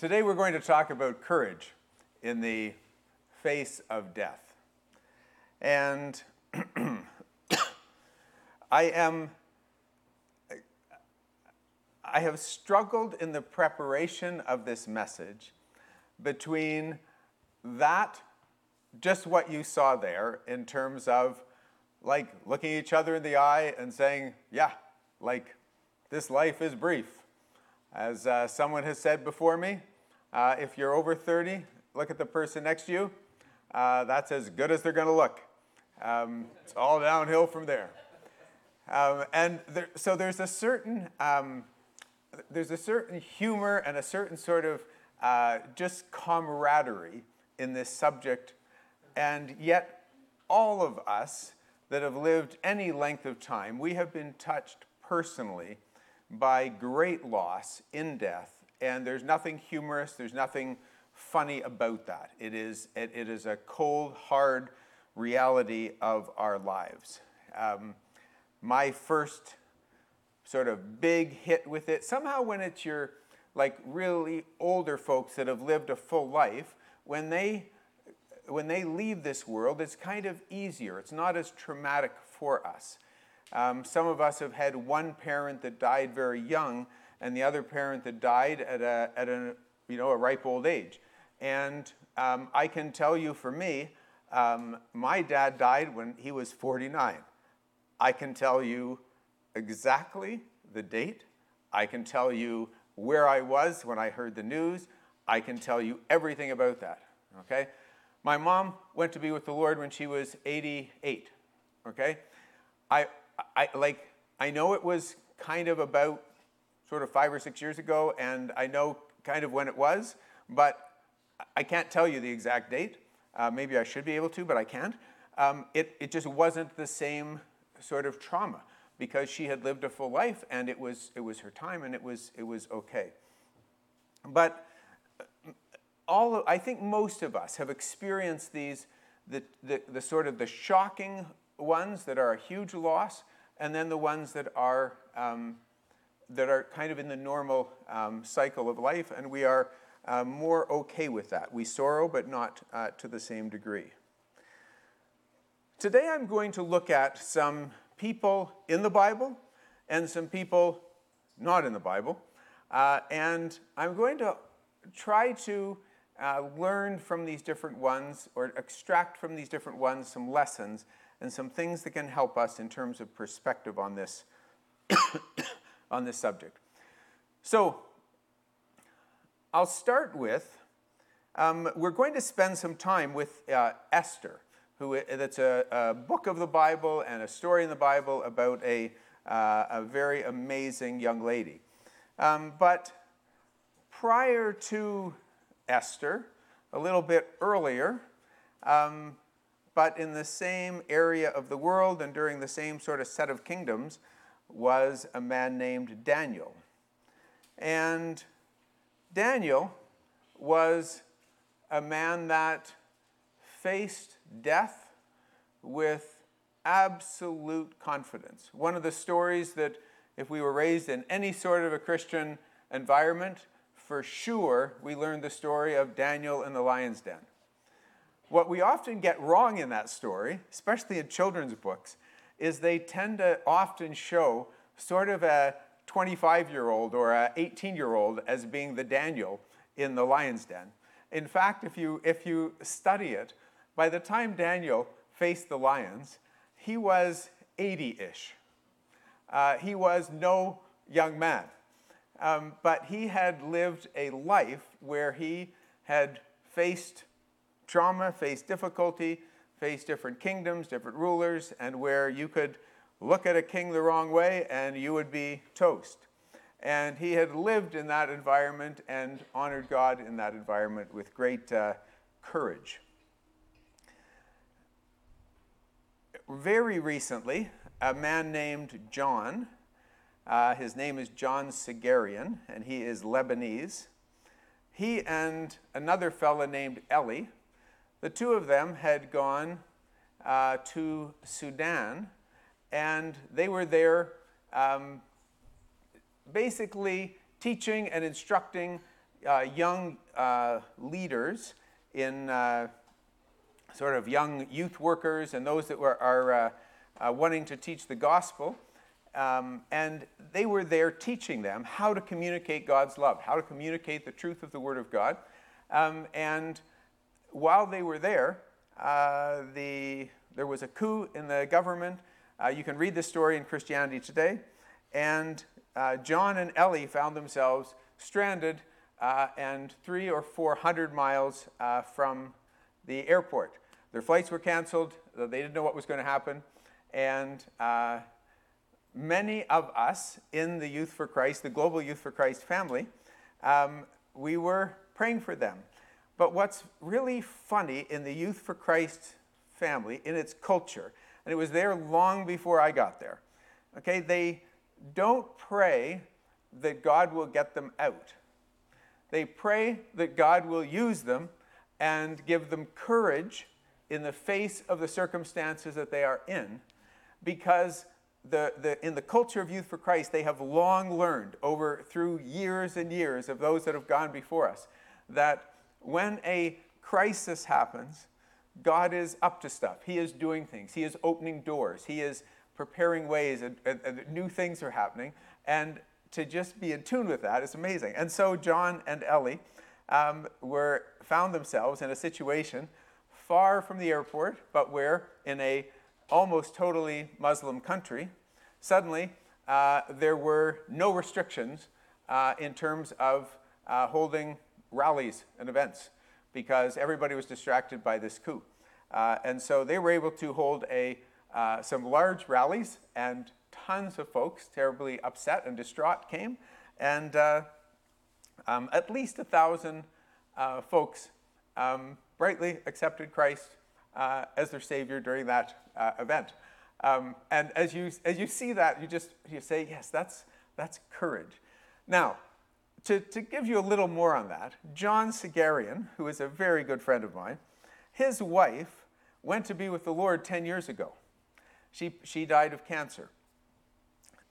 Today we're going to talk about courage in the face of death. And I am I have struggled in the preparation of this message between that just what you saw there in terms of like looking each other in the eye and saying, yeah, like this life is brief. As uh, someone has said before me, uh, if you're over 30, look at the person next to you. Uh, that's as good as they're going to look. Um, it's all downhill from there. Um, and there, so there's a certain um, there's a certain humor and a certain sort of uh, just camaraderie in this subject, and yet all of us that have lived any length of time, we have been touched personally by great loss in death, and there's nothing humorous, there's nothing funny about that. It is, it, it is a cold, hard reality of our lives. Um, my first sort of big hit with it, somehow when it's your like really older folks that have lived a full life, when they when they leave this world, it's kind of easier. It's not as traumatic for us. Um, some of us have had one parent that died very young, and the other parent that died at a, at a you know a ripe old age. And um, I can tell you, for me, um, my dad died when he was 49. I can tell you exactly the date. I can tell you where I was when I heard the news. I can tell you everything about that. Okay? My mom went to be with the Lord when she was 88. Okay? I, I like I know it was kind of about sort of five or six years ago, and I know kind of when it was, but I can't tell you the exact date. Uh, maybe I should be able to, but I can't. Um, it, it just wasn't the same sort of trauma because she had lived a full life and it was, it was her time and it was, it was okay. But all of, I think most of us have experienced these, the, the, the sort of the shocking ones that are a huge loss, and then the ones that are, um, that are kind of in the normal um, cycle of life, and we are uh, more okay with that. We sorrow, but not uh, to the same degree. Today I'm going to look at some people in the Bible and some people not in the Bible. Uh, and I'm going to try to uh, learn from these different ones or extract from these different ones some lessons and some things that can help us in terms of perspective on this, on this subject. So I'll start with um, we're going to spend some time with uh, Esther, who that's a, a, book of the Bible and a story in the Bible about a, uh, a very amazing young lady. Um, but prior to Esther, a little bit earlier, um, but in the same area of the world and during the same sort of set of kingdoms, was a man named Daniel. And Daniel was a man that faced death with absolute confidence. One of the stories that, if we were raised in any sort of a Christian environment, for sure we learned the story of Daniel in the lion's den. What we often get wrong in that story, especially in children's books, is they tend to often show sort of a 25 year old or a 18 year old as being the Daniel in the lion's den. In fact, if you, if you study it, by the time Daniel faced the lions, he was 80 ish. Uh, he was no young man. Um, but he had lived a life where he had faced trauma, faced difficulty, faced different kingdoms, different rulers, and where you could look at a king the wrong way and you would be toast. And he had lived in that environment and honored God in that environment with great uh, courage. Very recently, a man named John uh, his name is John Sagarian, and he is Lebanese. He and another fellow named Eli, the two of them had gone uh, to Sudan, and they were there um, basically teaching and instructing uh, young uh, leaders in uh, sort of young youth workers and those that were, are uh, uh, wanting to teach the gospel. Um, and they were there teaching them how to communicate God's love, how to communicate the truth of the Word of God. Um, and while they were there, uh, the, there was a coup in the government. Uh, you can read this story in Christianity Today. And uh, John and Ellie found themselves stranded uh, and three or four hundred miles uh, from the airport. Their flights were canceled. They didn't know what was going to happen. And uh, many of us in the Youth for Christ, the Global Youth for Christ family, um, we were praying for them. But what's really funny in the Youth for Christ family, in its culture, and it was there long before I got there, okay, they don't pray that God will get them out. They pray that God will use them and give them courage in the face of the circumstances that they are in because the, the, in the culture of Youth for Christ, they have long learned over through years and years of those that have gone before us that when a crisis happens, God is up to stuff. He is doing things. He is opening doors. He is preparing ways, and, and, and new things are happening. And to just be in tune with that is amazing. And so John and Ellie um, were found themselves in a situation far from the airport, but where in a almost totally Muslim country, suddenly uh, there were no restrictions uh, in terms of uh, holding rallies and events because everybody was distracted by this coup. Uh, and so they were able to hold a, uh, some large rallies, and tons of folks, terribly upset and distraught, came. And uh, um, at least a thousand folks um, brightly accepted Christ uh, as their Savior during that uh, event. Um, and as you, as you see that, you just you say, yes, that's, that's courage. Now, to, to give you a little more on that, John Segarian, who is a very good friend of mine, his wife went to be with the Lord 10 years ago. She, she died of cancer.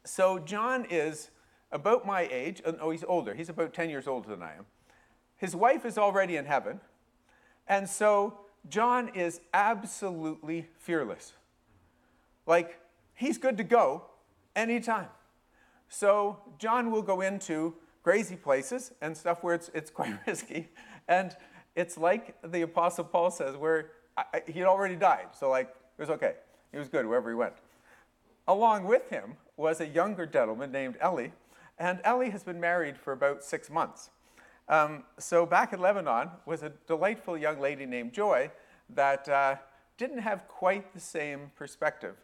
So John is about my age. Oh, he's older. He's about 10 years older than I am. His wife is already in heaven. And so John is absolutely fearless. Like, he's good to go anytime. So, John will go into crazy places and stuff where it's, it's quite risky. And it's like the Apostle Paul says, where I, he'd already died. So, like, it was okay. He was good wherever he went. Along with him was a younger gentleman named Ellie, and Ellie has been married for about six months. Um, so back in Lebanon was a delightful young lady named Joy that uh, didn't have quite the same perspective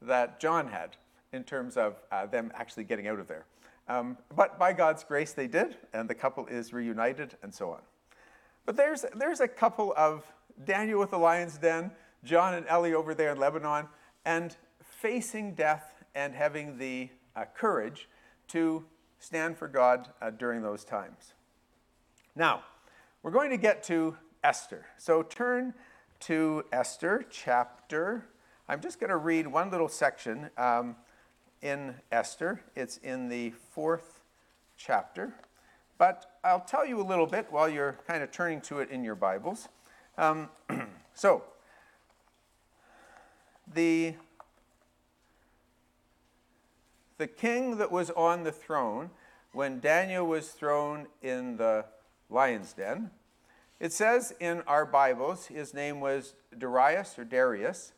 that John had in terms of uh, them actually getting out of there. Um, but by God's grace, they did, and the couple is reunited and so on. But there's, there's a couple of Daniel with the lion's den, John and Ellie over there in Lebanon, and facing death and having the uh, courage to stand for God uh, during those times. Now, we're going to get to Esther. So turn to Esther chapter. I'm just going to read one little section um, in Esther. It's in the fourth chapter. But I'll tell you a little bit while you're kind of turning to it in your Bibles. Um, so, the, the king that was on the throne when Daniel was thrown in the lion's den. It says in our Bibles his name was Darius or Darius.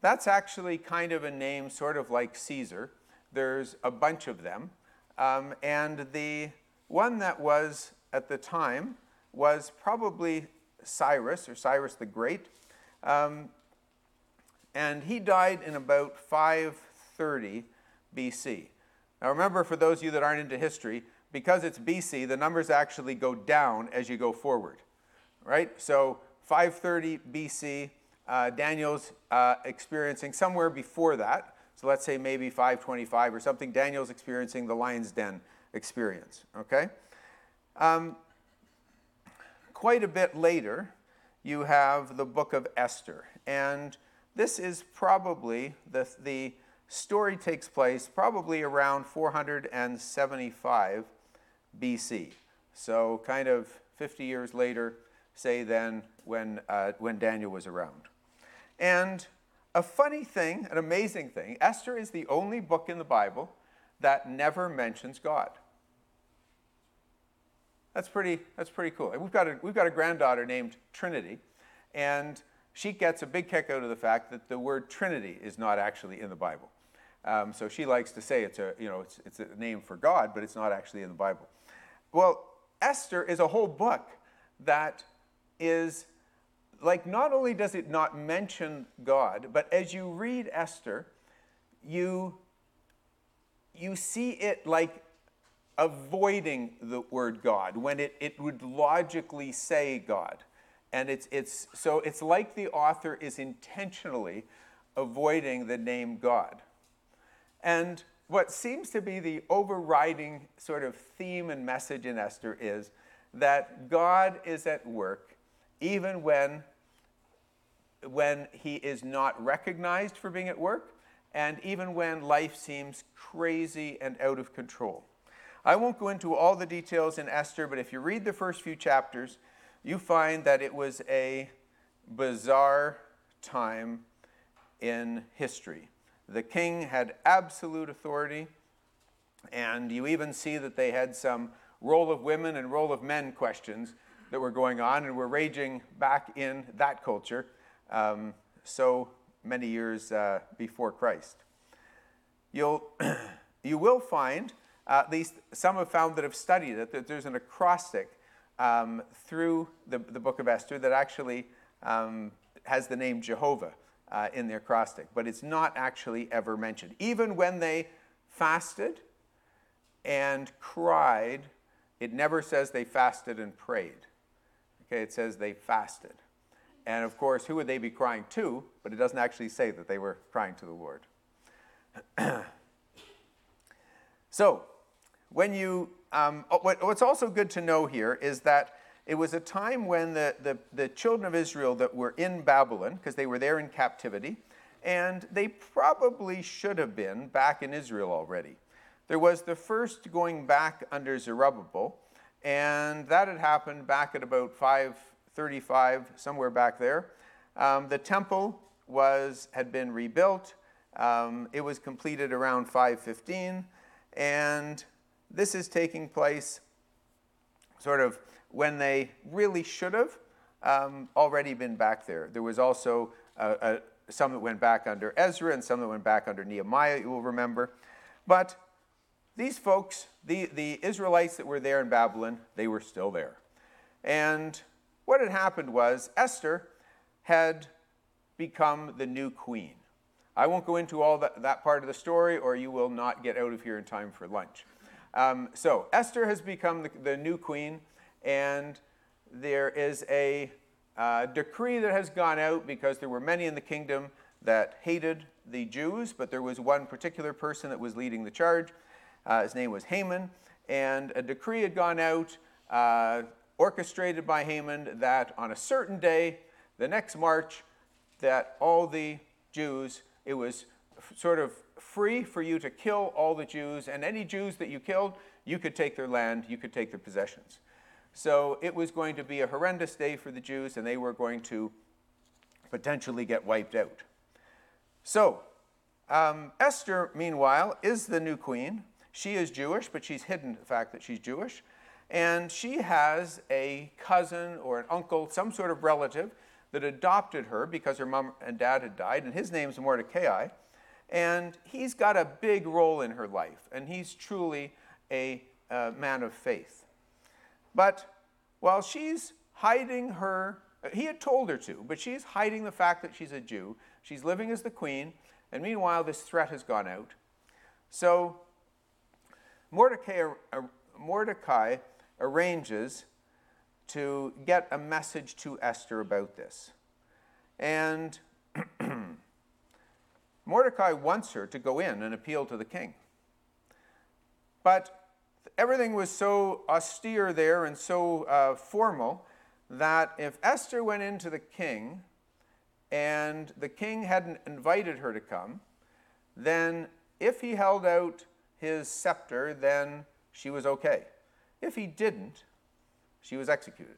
That's actually kind of a name sort of like Caesar. There's a bunch of them. Um, and the one that was at the time was probably Cyrus or Cyrus the Great. Um, and he died in about 530 BC. Now remember, for those of you that aren't into history, because it's BC, the numbers actually go down as you go forward, right? So 530 BC, uh, Daniel's uh, experiencing somewhere before that. So let's say maybe 525 or something. Daniel's experiencing the lion's den experience, okay? Um, quite a bit later, you have the book of Esther. And this is probably the, the story takes place probably around 475 BC. So, kind of 50 years later, say then, when, uh, when Daniel was around. And a funny thing, an amazing thing, Esther is the only book in the Bible that never mentions God. That's pretty, that's pretty cool. we've, got a, we've got a granddaughter named Trinity, and she gets a big kick out of the fact that the word Trinity is not actually in the Bible. Um, so she likes to say it's a, you know, it's, it's a name for God, but it's not actually in the Bible. Well, Esther is a whole book that is like not only does it not mention God, but as you read Esther, you you see it like avoiding the word God when it, it would logically say God. And it's, it's, so it's like the author is intentionally avoiding the name God. And what seems to be the overriding sort of theme and message in Esther is that God is at work even when, when he is not recognized for being at work and even when life seems crazy and out of control. I won't go into all the details in Esther, but if you read the first few chapters, you find that it was a bizarre time in history. The king had absolute authority, and you even see that they had some role of women and role of men questions that were going on and were raging back in that culture um, so many years uh, before Christ. You'll, you will find uh, least some have found that have studied it, that there's an acrostic um, through the, the book of Esther that actually um, has the name Jehovah uh, in the acrostic, but it's not actually ever mentioned. Even when they fasted and cried, it never says they fasted and prayed. Okay, it says they fasted. And of course, who would they be crying to? But it doesn't actually say that they were crying to the Lord. so, when you, um, oh, what, what's also good to know here is that it was a time when the, the, the children of Israel that were in Babylon, because they were there in captivity, and they probably should have been back in Israel already. There was the first going back under Zerubbabel, and that had happened back at about 535, somewhere back there. Um, the temple was, had been rebuilt. Um, it was completed around 515, and this is taking place sort of when they really should have um, already been back there. There was also some that went back under Ezra and some that went back under Nehemiah, you will remember. But these folks, the, the Israelites that were there in Babylon, they were still there. And what had happened was Esther had become the new queen. I won't go into all that, that part of the story, or you will not get out of here in time for lunch. Um, so Esther has become the, the, new queen, and there is a uh, decree that has gone out because there were many in the kingdom that hated the Jews, but there was one particular person that was leading the charge. Uh, his name was Haman, and a decree had gone out, uh, orchestrated by Haman, that on a certain day, the next March, that all the Jews, it was sort of free for you to kill all the Jews, and any Jews that you killed, you could take their land, you could take their possessions. So it was going to be a horrendous day for the Jews, and they were going to potentially get wiped out. So, um, Esther, meanwhile, is the new queen. She is Jewish, but she's hidden the fact that she's Jewish. And she has a cousin or an uncle, some sort of relative, that adopted her because her mom and dad had died, and his name's Mordecai. And he's got a big role in her life, and he's truly a, a man of faith. But while she's hiding her, he had told her to, but she's hiding the fact that she's a Jew. She's living as the queen, and meanwhile, this threat has gone out. So Mordecai, uh, Mordecai arranges to get a message to Esther about this. And Mordecai wants her to go in and appeal to the king. But everything was so austere there and so uh, formal that if Esther went into the king and the king hadn't invited her to come, then if he held out his scepter, then she was okay. If he didn't, she was executed.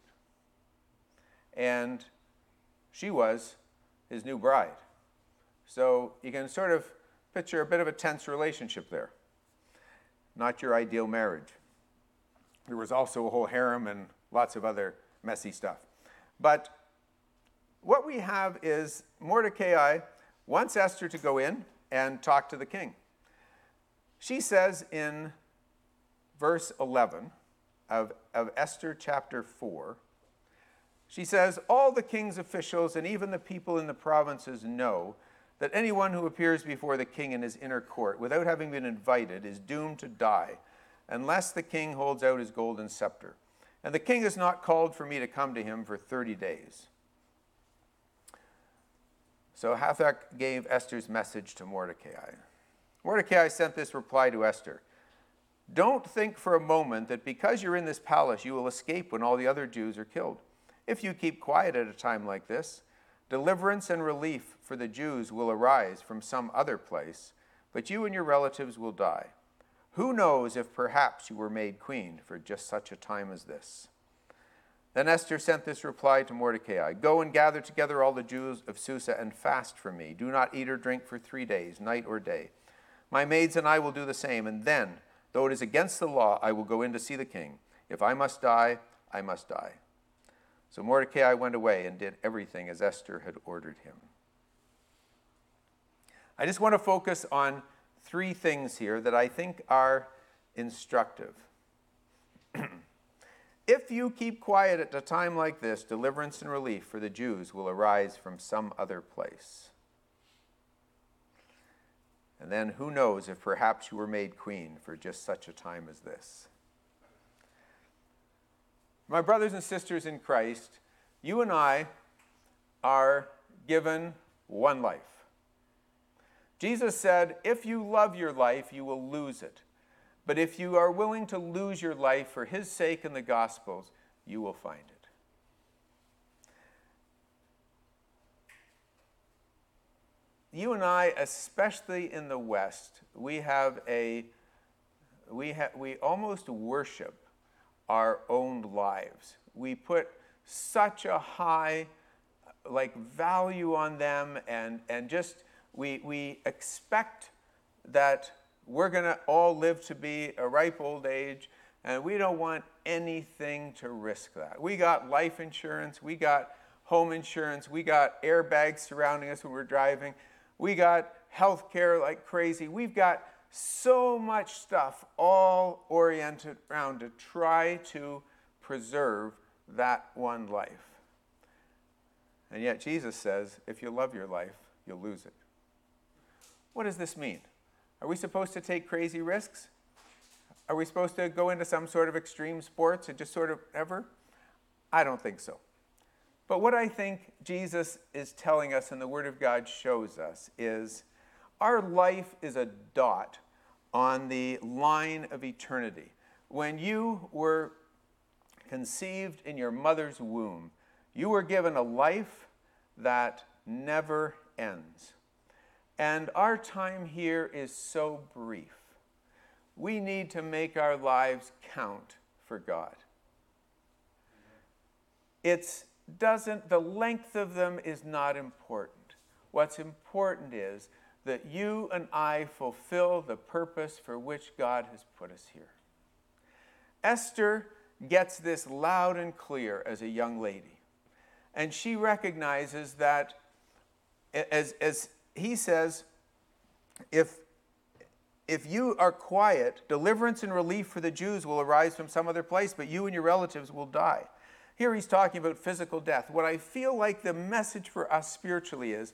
And she was his new bride. So you can sort of picture a bit of a tense relationship there. Not your ideal marriage. There was also a whole harem and lots of other messy stuff. But what we have is Mordecai wants Esther to go in and talk to the king. She says in verse 11 of, of Esther chapter 4, she says, All the king's officials and even the people in the provinces know that anyone who appears before the king in his inner court without having been invited is doomed to die unless the king holds out his golden scepter. And the king has not called for me to come to him for 30 days. So Hathach gave Esther's message to Mordecai. Mordecai sent this reply to Esther Don't think for a moment that because you're in this palace, you will escape when all the other Jews are killed. If you keep quiet at a time like this, deliverance and relief for the Jews will arise from some other place, but you and your relatives will die. Who knows if perhaps you were made queen for just such a time as this? Then Esther sent this reply to Mordecai Go and gather together all the Jews of Susa and fast for me. Do not eat or drink for three days, night or day. My maids and I will do the same, and then, though it is against the law, I will go in to see the king. If I must die, I must die. So Mordecai went away and did everything as Esther had ordered him. I just want to focus on three things here that I think are instructive. if you keep quiet at a time like this, deliverance and relief for the Jews will arise from some other place. And then who knows if perhaps you were made queen for just such a time as this. My brothers and sisters in Christ, you and I are given one life. Jesus said, If you love your life, you will lose it. But if you are willing to lose your life for his sake and the gospel's, you will find it. You and I, especially in the West, we have a, we, ha- we almost worship our own lives. We put such a high like value on them and, and just we, we expect that we're going to all live to be a ripe old age and we don't want anything to risk that. We got life insurance, we got home insurance, we got airbags surrounding us when we're driving, we got health care like crazy. We've got so much stuff all oriented around to try to preserve that one life. And yet Jesus says, if you love your life, you'll lose it. What does this mean? Are we supposed to take crazy risks? Are we supposed to go into some sort of extreme sports and just sort of ever? I don't think so. But what I think Jesus is telling us and the Word of God shows us is our life is a dot on the line of eternity. When you were conceived in your mother's womb, you were given a life that never ends. And our time here is so brief. We need to make our lives count for God. It's doesn't the length of them is not important. What's important is that you and I fulfill the purpose for which God has put us here. Esther gets this loud and clear as a young lady. And she recognizes that, as, as he says, if, if you are quiet, deliverance and relief for the Jews will arise from some other place, but you and your relatives will die. Here he's talking about physical death. What I feel like the message for us spiritually is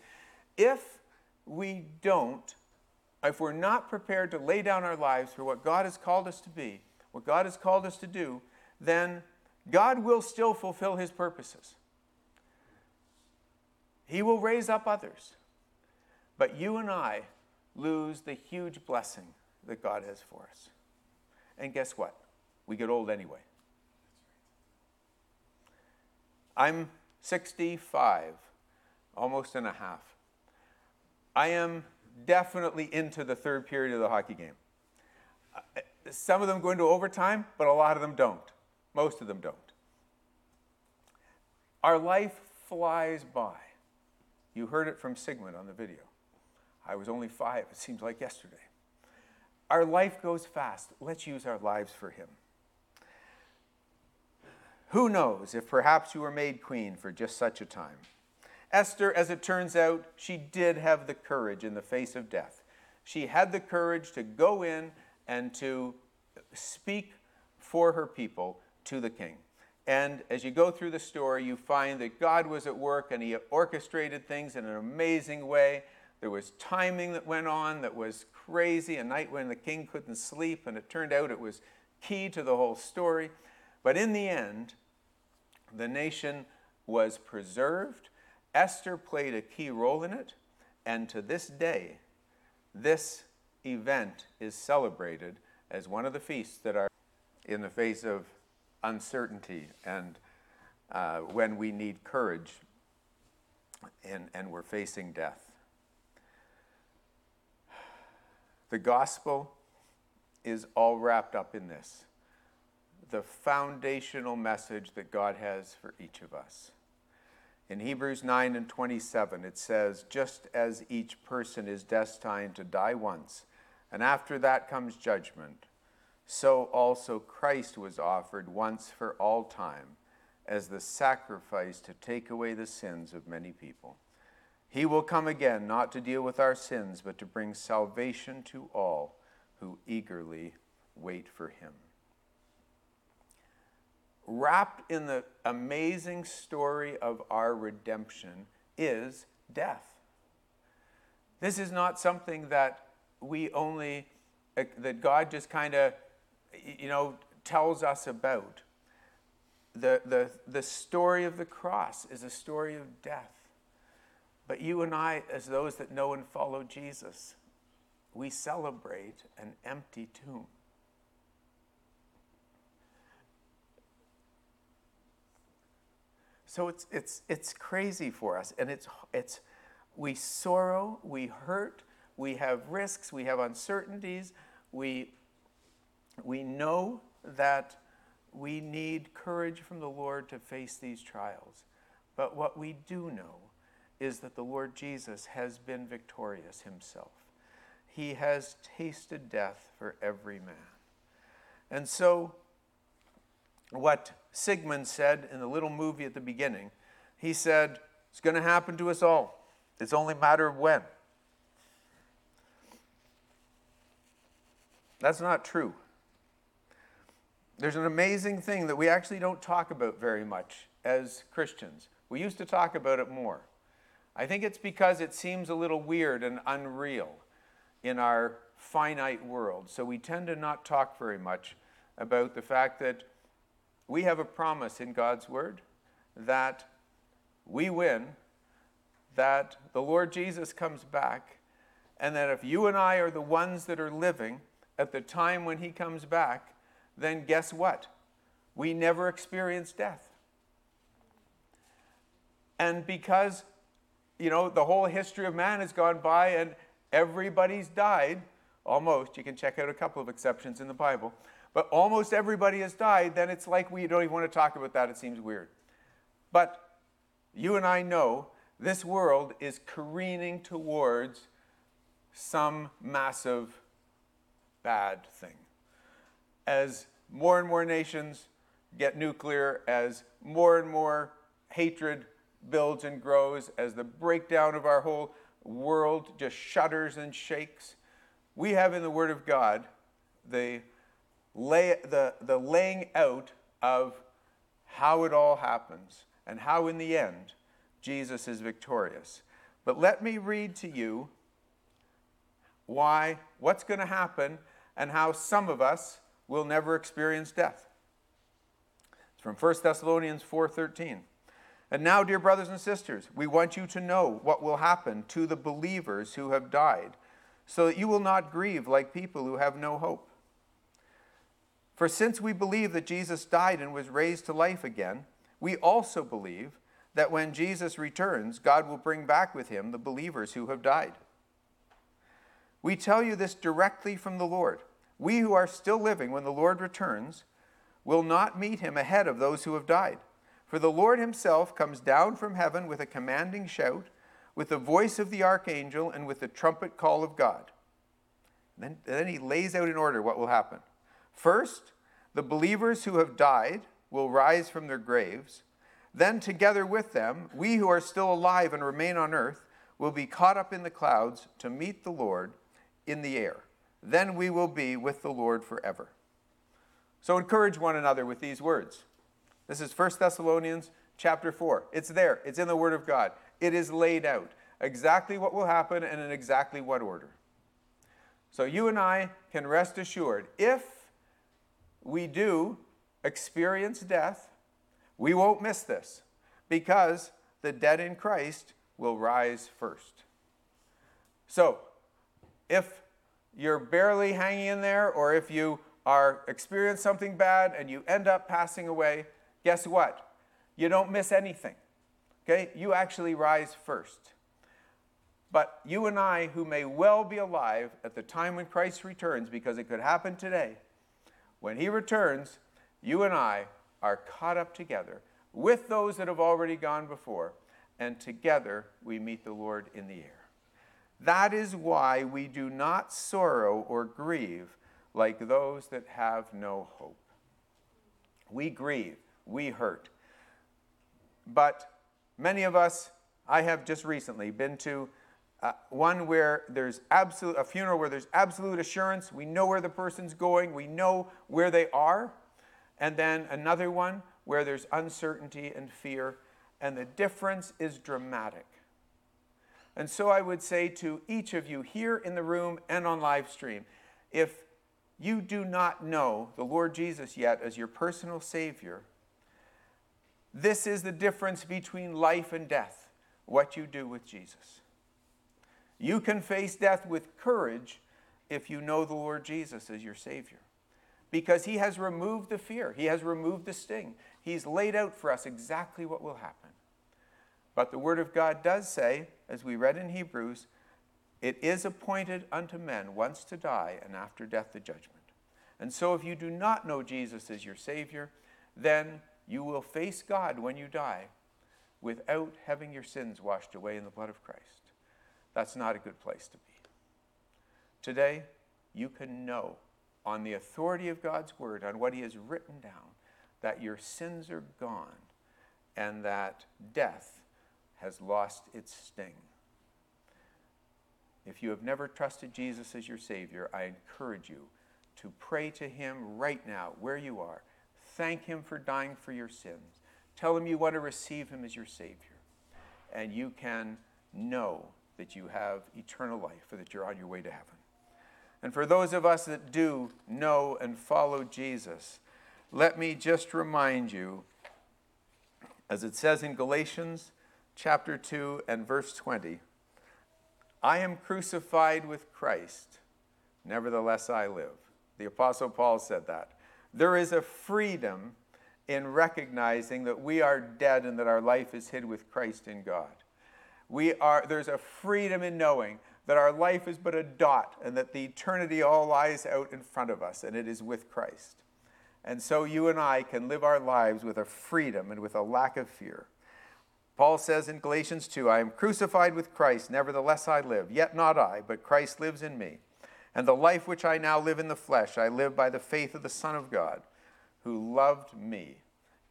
if we don't, if we're not prepared to lay down our lives for what God has called us to be, what God has called us to do, then God will still fulfill his purposes. He will raise up others. But you and I lose the huge blessing that God has for us. And guess what? We get old anyway. I'm 65, almost and a half. I am definitely into the third period of the hockey game. Some of them go into overtime, but a lot of them don't. Most of them don't. Our life flies by. You heard it from Sigmund on the video. I was only five, it seems like yesterday. Our life goes fast. Let's use our lives for Him. Who knows if perhaps you were made queen for just such a time? Esther, as it turns out, she did have the courage in the face of death. She had the courage to go in and to speak for her people to the king. And as you go through the story, you find that God was at work and He orchestrated things in an amazing way. There was timing that went on that was crazy, a night when the king couldn't sleep, and it turned out it was key to the whole story. But in the end, the nation was preserved. Esther played a key role in it, and to this day, this event is celebrated as one of the feasts that are in the face of uncertainty and uh, when we need courage and, and we're facing death. The gospel is all wrapped up in this the foundational message that God has for each of us. In Hebrews 9 and 27, it says, Just as each person is destined to die once, and after that comes judgment, so also Christ was offered once for all time as the sacrifice to take away the sins of many people. He will come again, not to deal with our sins, but to bring salvation to all who eagerly wait for him. Wrapped in the amazing story of our redemption is death. This is not something that we only, eh, that God just kind of, you know, tells us about. The, the, the story of the cross is a story of death. But you and I, as those that know and follow Jesus, we celebrate an empty tomb. So it's, it's, it's crazy for us. And it's, it's, we sorrow, we hurt, we have risks, we have uncertainties. We, we know that we need courage from the Lord to face these trials. But what we do know is that the Lord Jesus has been victorious himself. He has tasted death for every man. And so, what Sigmund said in the little movie at the beginning, he said, It's going to happen to us all. It's only a matter of when. That's not true. There's an amazing thing that we actually don't talk about very much as Christians. We used to talk about it more. I think it's because it seems a little weird and unreal in our finite world. So we tend to not talk very much about the fact that we have a promise in God's Word that we win, that the Lord Jesus comes back, and that if you and I are the ones that are living at the time when He comes back, then guess what? We never experience death. And because you know, the whole history of man has gone by and everybody's died, almost. You can check out a couple of exceptions in the Bible. But almost everybody has died, then it's like we don't even want to talk about that. It seems weird. But you and I know this world is careening towards some massive bad thing. As more and more nations get nuclear, as more and more hatred builds and grows, as the breakdown of our whole world just shudders and shakes, we have in the Word of God the, lay, the, the laying out of how it all happens and how, in the end, Jesus is victorious. But let me read to you why, what's going to happen, and how some of us will never experience death. It's from 1 Thessalonians 4:13. And now, dear brothers and sisters, we want you to know what will happen to the believers who have died, so that you will not grieve like people who have no hope. For since we believe that Jesus died and was raised to life again, we also believe that when Jesus returns, God will bring back with him the believers who have died. We tell you this directly from the Lord. We who are still living when the Lord returns will not meet him ahead of those who have died. For the Lord himself comes down from heaven with a commanding shout, with the voice of the archangel, and with the trumpet call of God. Then, then he lays out in order what will happen. First, the believers who have died will rise from their graves. Then, together with them, we who are still alive and remain on earth will be caught up in the clouds to meet the Lord in the air. Then we will be with the Lord forever. So encourage one another with these words. This is 1 Thessalonians chapter 4. It's there, it's in the Word of God. It is laid out exactly what will happen and in exactly what order. So you and I can rest assured if we do experience death, we won't miss this because the dead in Christ will rise first. So, if you're barely hanging in there, or if you are experience something bad and you end up passing away, guess what? You don't miss anything. Okay? You actually rise first. But you and I, who may well be alive at the time when Christ returns, because it could happen today, when he returns, you and I are caught up together with those that have already gone before, and together we meet the Lord in the air. That is why we do not sorrow or grieve like those that have no hope. We grieve, we hurt. But many of us, I have just recently been to uh, one where there's absolute, a funeral where there's absolute assurance. We know where the person's going, we know where they are. And then another one where there's uncertainty and fear. And the difference is dramatic. And so I would say to each of you here in the room and on live stream if you do not know the Lord Jesus yet as your personal Savior, this is the difference between life and death, what you do with Jesus. You can face death with courage if you know the Lord Jesus as your Savior. Because He has removed the fear, He has removed the sting. He's laid out for us exactly what will happen. But the Word of God does say, as we read in Hebrews, it is appointed unto men once to die, and after death the judgment. And so, if you do not know Jesus as your Savior, then you will face God when you die without having your sins washed away in the blood of Christ. That's not a good place to be. Today, you can know on the authority of God's Word, on what He has written down, that your sins are gone and that death has lost its sting. If you have never trusted Jesus as your Savior, I encourage you to pray to Him right now, where you are. Thank Him for dying for your sins. Tell Him you want to receive Him as your Savior. And you can know that you have eternal life or that you're on your way to heaven. And for those of us that do know and follow Jesus, let me just remind you, as it says in Galatians chapter 2 and verse 20, I am crucified with Christ, nevertheless I live. The Apostle Paul said that. There is a freedom in recognizing that we are dead and that our life is hid with Christ in God. We are, there's a freedom in knowing that our life is but a dot and that the eternity all lies out in front of us and it is with Christ. And so you and I can live our lives with a freedom and with a lack of fear. Paul says in Galatians 2 I am crucified with Christ, nevertheless I live, yet not I, but Christ lives in me. And the life which I now live in the flesh, I live by the faith of the Son of God, who loved me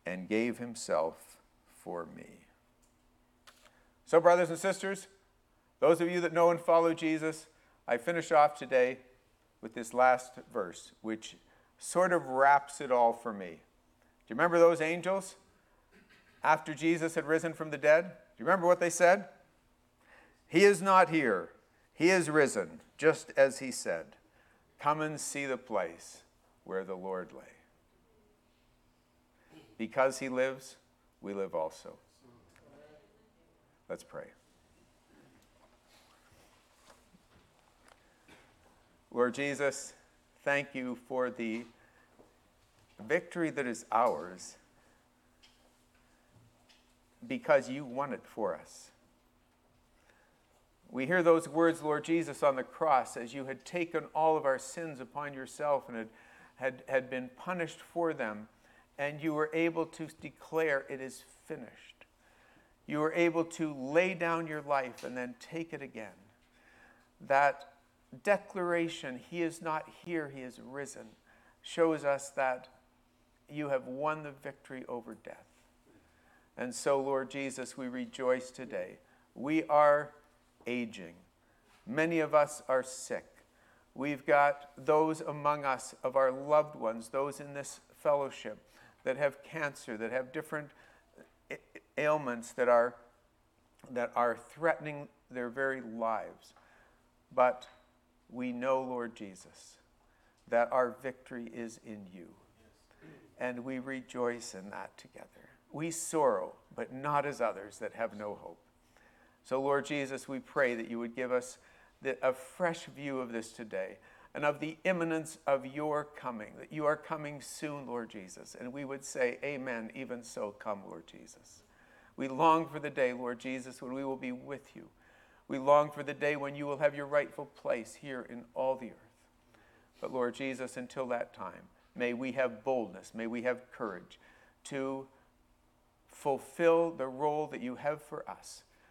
and gave himself for me. So, brothers and sisters, those of you that know and follow Jesus, I finish off today with this last verse, which sort of wraps it all for me. Do you remember those angels after Jesus had risen from the dead? Do you remember what they said? He is not here, he is risen just as he said. Come and see the place where the Lord lay. Because he lives, we live also. Let's pray. Lord Jesus, thank you for the victory that is ours because you won it for us. We hear those words, Lord Jesus, on the cross, as you had taken all of our sins upon yourself and had, had, had been punished for them, and you were able to declare, It is finished. You were able to lay down your life and then take it again. That declaration, He is not here, He is risen, shows us that you have won the victory over death. And so, Lord Jesus, we rejoice today. We are aging. Many of us are sick. We've got those among us of our loved ones, those in this fellowship that have cancer, that have different eh, ailments that are, that are threatening their very lives. But we know, Lord Jesus, that our victory is in you. And we rejoice in that together. We sorrow, but not as others that have no hope. So, Lord Jesus, we pray that you would give us the, a fresh view of this today and of the imminence of your coming, that you are coming soon, Lord Jesus. And we would say, Amen, even so, come, Lord Jesus. We long for the day, Lord Jesus, when we will be with you. We long for the day when you will have your rightful place here in all the earth. But Lord Jesus, until that time, may we have boldness, may we have courage to fulfill the role that you have for us